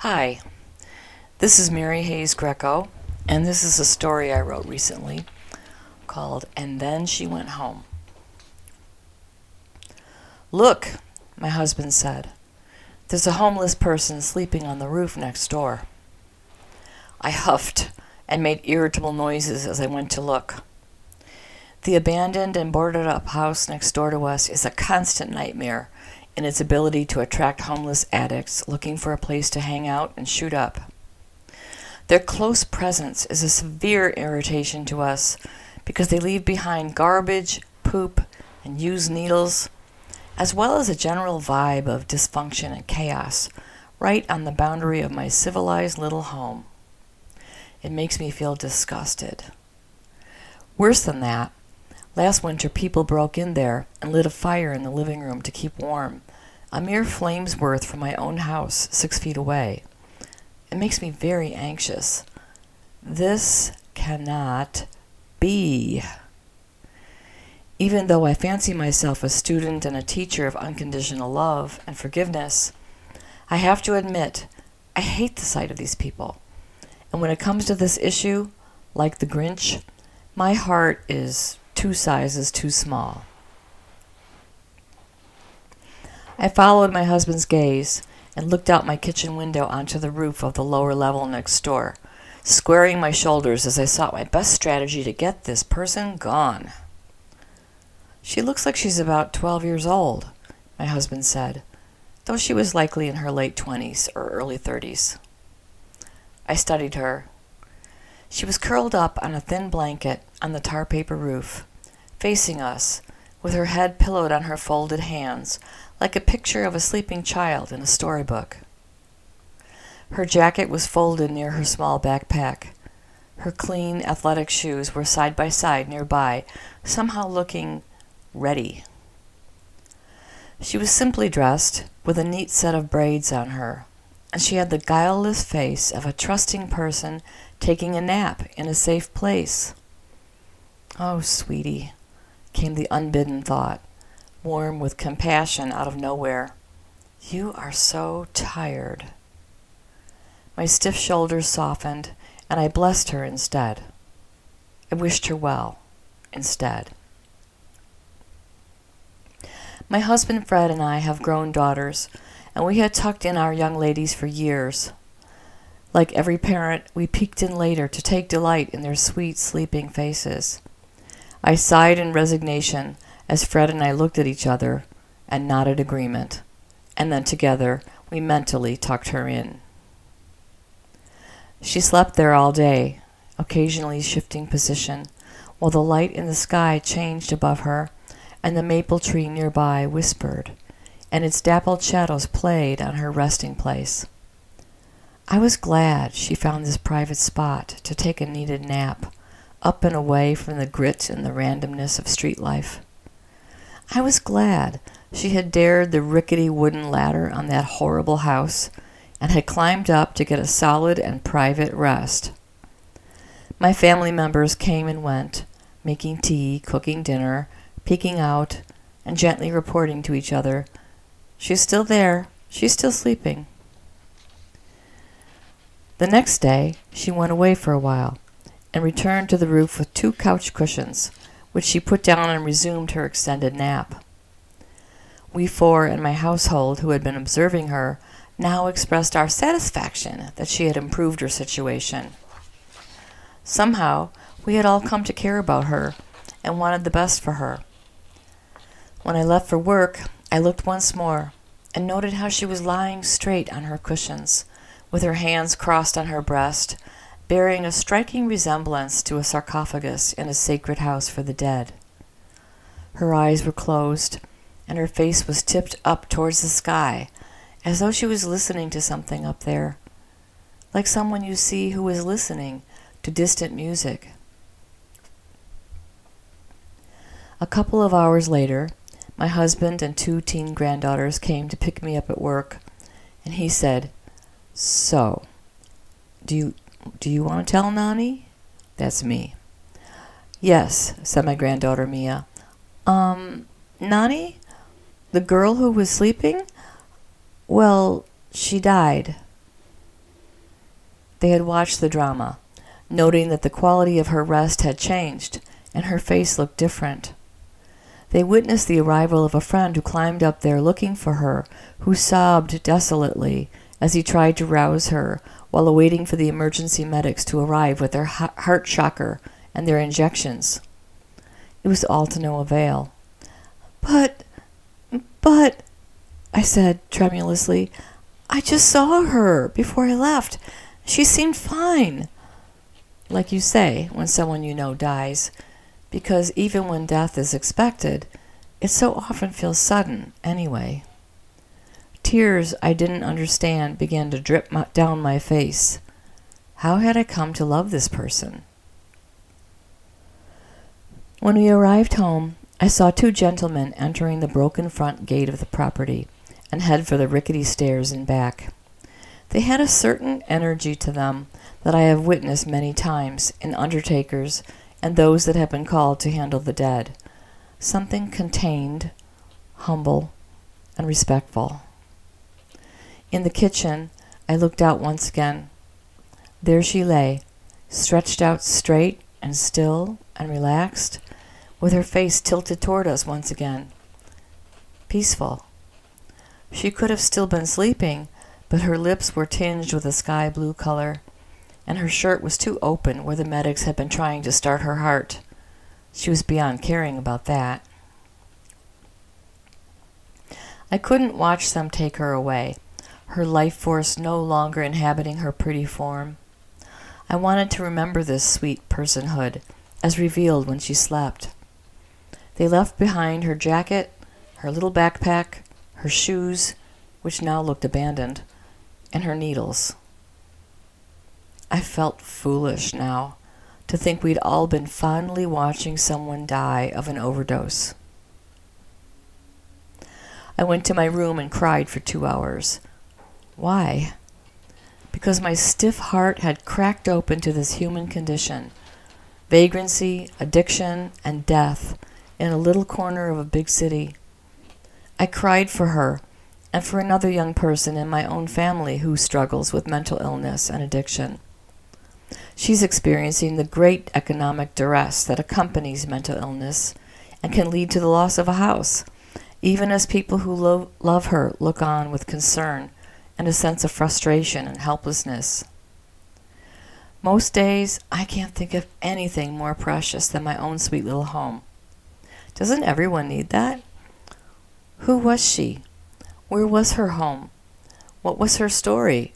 Hi, this is Mary Hayes Grieco, and this is a story I wrote recently called And Then She Went Home. Look, my husband said, there's a homeless person sleeping on the roof next door. I huffed and made irritable noises as I went to look. The abandoned and boarded up house next door to us is a constant nightmare in its ability to attract homeless addicts looking for a place to hang out and shoot up. Their close presence is a severe irritation to us because they leave behind garbage, poop, and used needles, as well as a general vibe of dysfunction and chaos right on the boundary of my civilized little home. It makes me feel disgusted. Worse than that, last winter people broke in there and lit a fire in the living room to keep warm, a mere flame's worth from my own house six feet away. It makes me very anxious. This cannot be. Even though I fancy myself a student and a teacher of unconditional love and forgiveness, I have to admit I hate the sight of these people. And when it comes to this issue, like the Grinch, my heart is two sizes too small. I followed my husband's gaze and looked out my kitchen window onto the roof of the lower level next door, squaring my shoulders as I sought my best strategy to get this person gone. She looks like she's about 12 years old, my husband said, though she was likely in her late 20s or early 30s. I studied her. She was curled up on a thin blanket on the tar paper roof, facing us, with her head pillowed on her folded hands, like a picture of a sleeping child in a storybook. Her jacket was folded near her small backpack. Her clean athletic shoes were side by side nearby, somehow looking ready. She was simply dressed, with a neat set of braids on her, and she had the guileless face of a trusting person taking a nap in a safe place. Oh, sweetie, came the unbidden thought, warm with compassion out of nowhere. You are so tired. My stiff shoulders softened, and I blessed her instead. I wished her well instead. My husband Fred and I have grown daughters and we had tucked in our young ladies for years. Like every parent, we peeked in later to take delight in their sweet, sleeping faces. I sighed in resignation as Fred and I looked at each other and nodded agreement, and then together we mentally tucked her in. She slept there all day, occasionally shifting position, while the light in the sky changed above her, and the maple tree nearby whispered and its dappled shadows played on her resting place. I was glad she found this private spot to take a needed nap, up and away from the grit and the randomness of street life. I was glad she had dared the rickety wooden ladder on that horrible house and had climbed up to get a solid and private rest. My family members came and went, making tea, cooking dinner, peeking out, and gently reporting to each other She's still there. She's still sleeping. The next day, she went away for a while and returned to the roof with two couch cushions, which she put down and resumed her extended nap. We four in my household who had been observing her now expressed our satisfaction that she had improved her situation. Somehow, we had all come to care about her and wanted the best for her. When I left for work, I looked once more and noted how she was lying straight on her cushions, with her hands crossed on her breast, bearing a striking resemblance to a sarcophagus in a sacred house for the dead. Her eyes were closed, and her face was tipped up towards the sky, as though she was listening to something up there, like someone you see who is listening to distant music. A couple of hours later, my husband and two teen granddaughters came to pick me up at work, and he said, "So, do you do you want to tell Nani?" That's me. Yes, said my granddaughter Mia. Um, Nani? The girl who was sleeping? Well, she died. They had watched the drama, noting that the quality of her rest had changed and her face looked different. They witnessed the arrival of a friend who climbed up there looking for her, who sobbed desolately as he tried to rouse her while awaiting for the emergency medics to arrive with their heart shocker and their injections. It was all to no avail. But, but, I said tremulously, I just saw her before I left. She seemed fine. Like you say, when someone you know dies, because even when death is expected, it so often feels sudden anyway. Tears I didn't understand began to drip down my face. How had I come to love this person? When we arrived home, I saw two gentlemen entering the broken front gate of the property and head for the rickety stairs and back. They had a certain energy to them that I have witnessed many times in undertakers and those that have been called to handle the dead. Something contained, humble, and respectful. In the kitchen, I looked out once again. There she lay, stretched out straight and still and relaxed, with her face tilted toward us once again. Peaceful. She could have still been sleeping, but her lips were tinged with a sky blue color, and her shirt was too open where the medics had been trying to start her heart. She was beyond caring about that. I couldn't watch them take her away, her life force no longer inhabiting her pretty form. I wanted to remember this sweet personhood, as revealed when she slept. They left behind her jacket, her little backpack, her shoes, which now looked abandoned, and her needles. I felt foolish now to think we'd all been fondly watching someone die of an overdose. I went to my room and cried for two hours. Why? Because my stiff heart had cracked open to this human condition vagrancy, addiction, and death in a little corner of a big city. I cried for her and for another young person in my own family who struggles with mental illness and addiction. She's experiencing the great economic duress that accompanies mental illness and can lead to the loss of a house, even as people who lo- love her look on with concern and a sense of frustration and helplessness. Most days, I can't think of anything more precious than my own sweet little home. Doesn't everyone need that? Who was she? Where was her home? What was her story?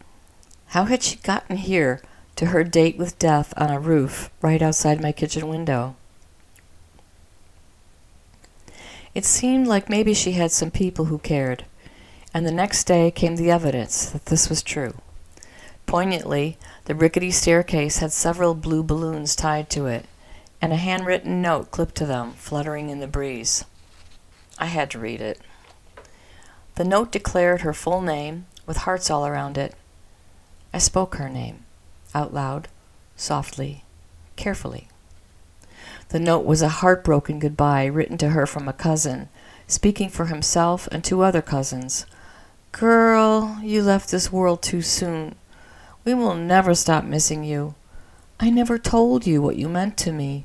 How had she gotten here to her date with death on a roof right outside my kitchen window. It seemed like maybe she had some people who cared, and the next day came the evidence that this was true. Poignantly, the rickety staircase had several blue balloons tied to it, and a handwritten note clipped to them, fluttering in the breeze. I had to read it. The note declared her full name, with hearts all around it. I spoke her name out loud, softly, carefully. The note was a heartbroken goodbye written to her from a cousin, speaking for himself and two other cousins. Girl, you left this world too soon. We will never stop missing you. I never told you what you meant to me.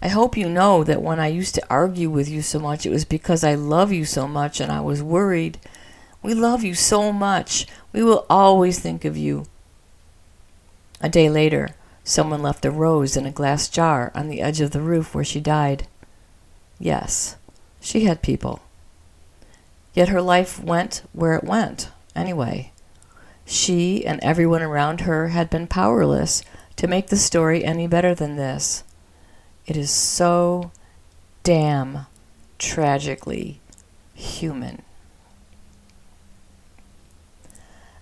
I hope you know that when I used to argue with you so much, it was because I love you so much and I was worried. We love you so much. We will always think of you. A day later, someone left a rose in a glass jar on the edge of the roof where she died. Yes, she had people. Yet her life went where it went, anyway. She and everyone around her had been powerless to make the story any better than this. It is so damn tragically human.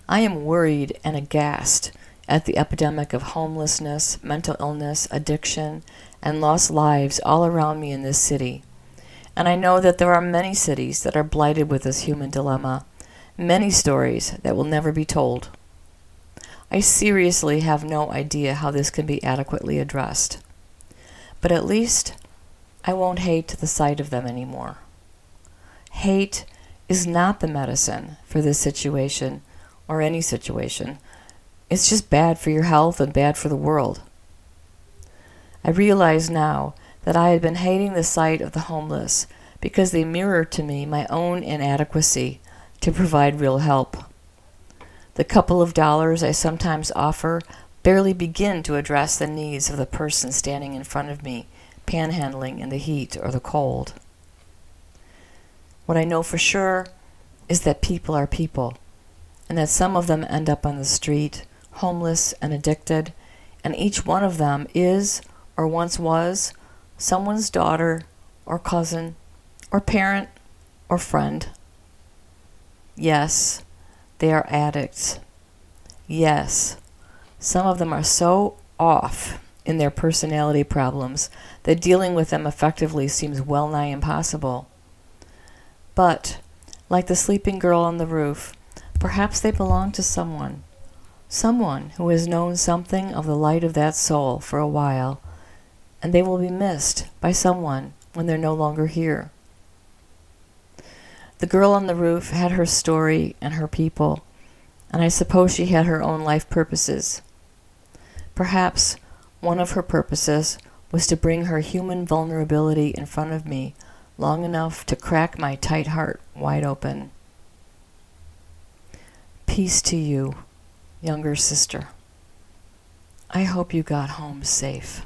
I am worried and aghast at the epidemic of homelessness, mental illness, addiction, and lost lives all around me in this city. And I know that there are many cities that are blighted with this human dilemma, many stories that will never be told. I seriously have no idea how this can be adequately addressed. But at least I won't hate the sight of them anymore. Hate is not the medicine for this situation or any situation It's just bad for your health and bad for the world. I realize now that I had been hating the sight of the homeless because they mirror to me my own inadequacy to provide real help. The couple of dollars I sometimes offer barely begin to address the needs of the person standing in front of me, panhandling in the heat or the cold. What I know for sure is that people are people, and that some of them end up on the street, homeless and addicted, and each one of them is, or once was, someone's daughter, or cousin, or parent, or friend. Yes, they are addicts. Yes, some of them are so off in their personality problems that dealing with them effectively seems well nigh impossible. But, like the sleeping girl on the roof, perhaps they belong to someone, someone who has known something of the light of that soul for a while, and they will be missed by someone when they're no longer here. The girl on the roof had her story and her people, and I suppose she had her own life purposes. Perhaps one of her purposes was to bring her human vulnerability in front of me long enough to crack my tight heart wide open. Peace to you, younger sister. I hope you got home safe.